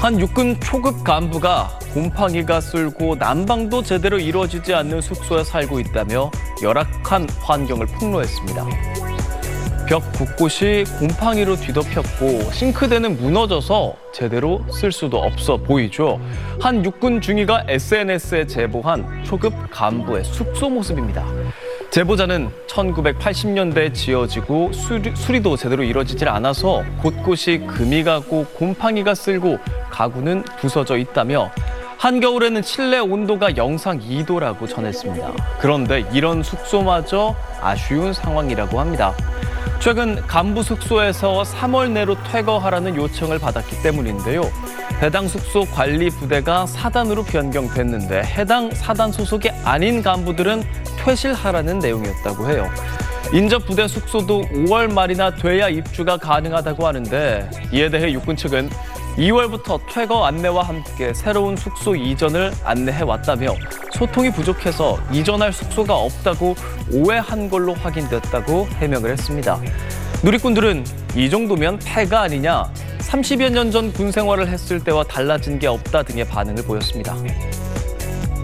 한 육군 초급 간부가 곰팡이가 쓸고 난방도 제대로 이루어지지 않는 숙소에 살고 있다며 열악한 환경을 폭로했습니다. 벽 곳곳이 곰팡이로 뒤덮였고 싱크대는 무너져서 제대로 쓸 수도 없어 보이죠. 한 육군 중위가 SNS에 제보한 초급 간부의 숙소 모습입니다. 제보자는 1980년대에 지어지고 수리, 수리도 제대로 이루어지질 않아서 곳곳이 금이 가고 곰팡이가 쓸고 가구는 부서져 있다며 한겨울에는 실내 온도가 영상 2도라고 전했습니다. 그런데 이런 숙소마저 아쉬운 상황이라고 합니다. 최근 간부 숙소에서 3월 내로 퇴거하라는 요청을 받았기 때문인데요. 해당 숙소 관리 부대가 사단으로 변경됐는데 해당 사단 소속이 아닌 간부들은 퇴실하라는 내용이었다고 해요. 인접 부대 숙소도 5월 말이나 돼야 입주가 가능하다고 하는데 이에 대해 육군 측은 2월부터 퇴거 안내와 함께 새로운 숙소 이전을 안내해 왔다며 소통이 부족해서 이전할 숙소가 없다고 오해한 걸로 확인됐다고 해명을 했습니다. 누리꾼들은 이 정도면 폐가 아니냐, 30여 년 전 군 생활을 했을 때와 달라진 게 없다 등의 반응을 보였습니다.